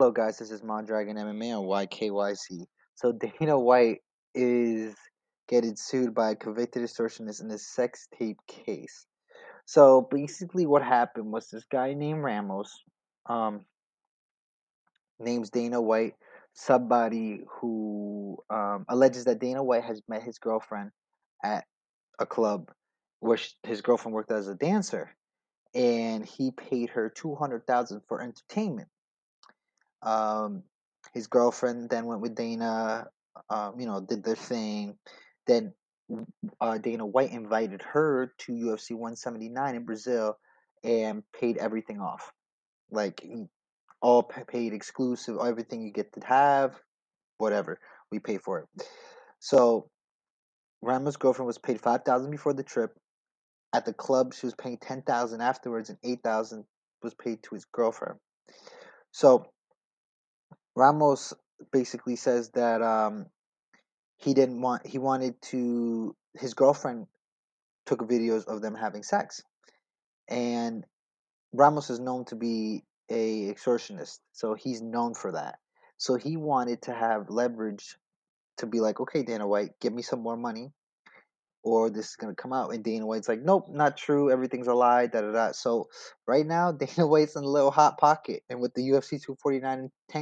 Hello, guys. This is Mondragon MMA on YKYC. So Dana White is getting sued by a convicted extortionist in a sex tape case. So basically, what happened was this guy named Ramos, um, names Dana White, somebody who um, alleges that Dana White has met his girlfriend at a club where she, his girlfriend worked as a dancer, and he paid her two hundred thousand for entertainment. Um, his girlfriend then went with Dana. Um, you know, did their thing. Then uh, Dana White invited her to UFC 179 in Brazil and paid everything off, like all paid exclusive, everything you get to have, whatever we pay for it. So Ramos' girlfriend was paid five thousand before the trip. At the club, she was paying ten thousand afterwards, and eight thousand was paid to his girlfriend. So Ramos basically says that um, he didn't want he wanted to his girlfriend took videos of them having sex, and Ramos is known to be a extortionist, so he's known for that. So he wanted to have leverage to be like, okay, Dana White, give me some more money, or this is gonna come out. And Dana White's like, nope, not true. Everything's a lie. Da da da. So right now, Dana White's in a little hot pocket, and with the UFC 249 and 10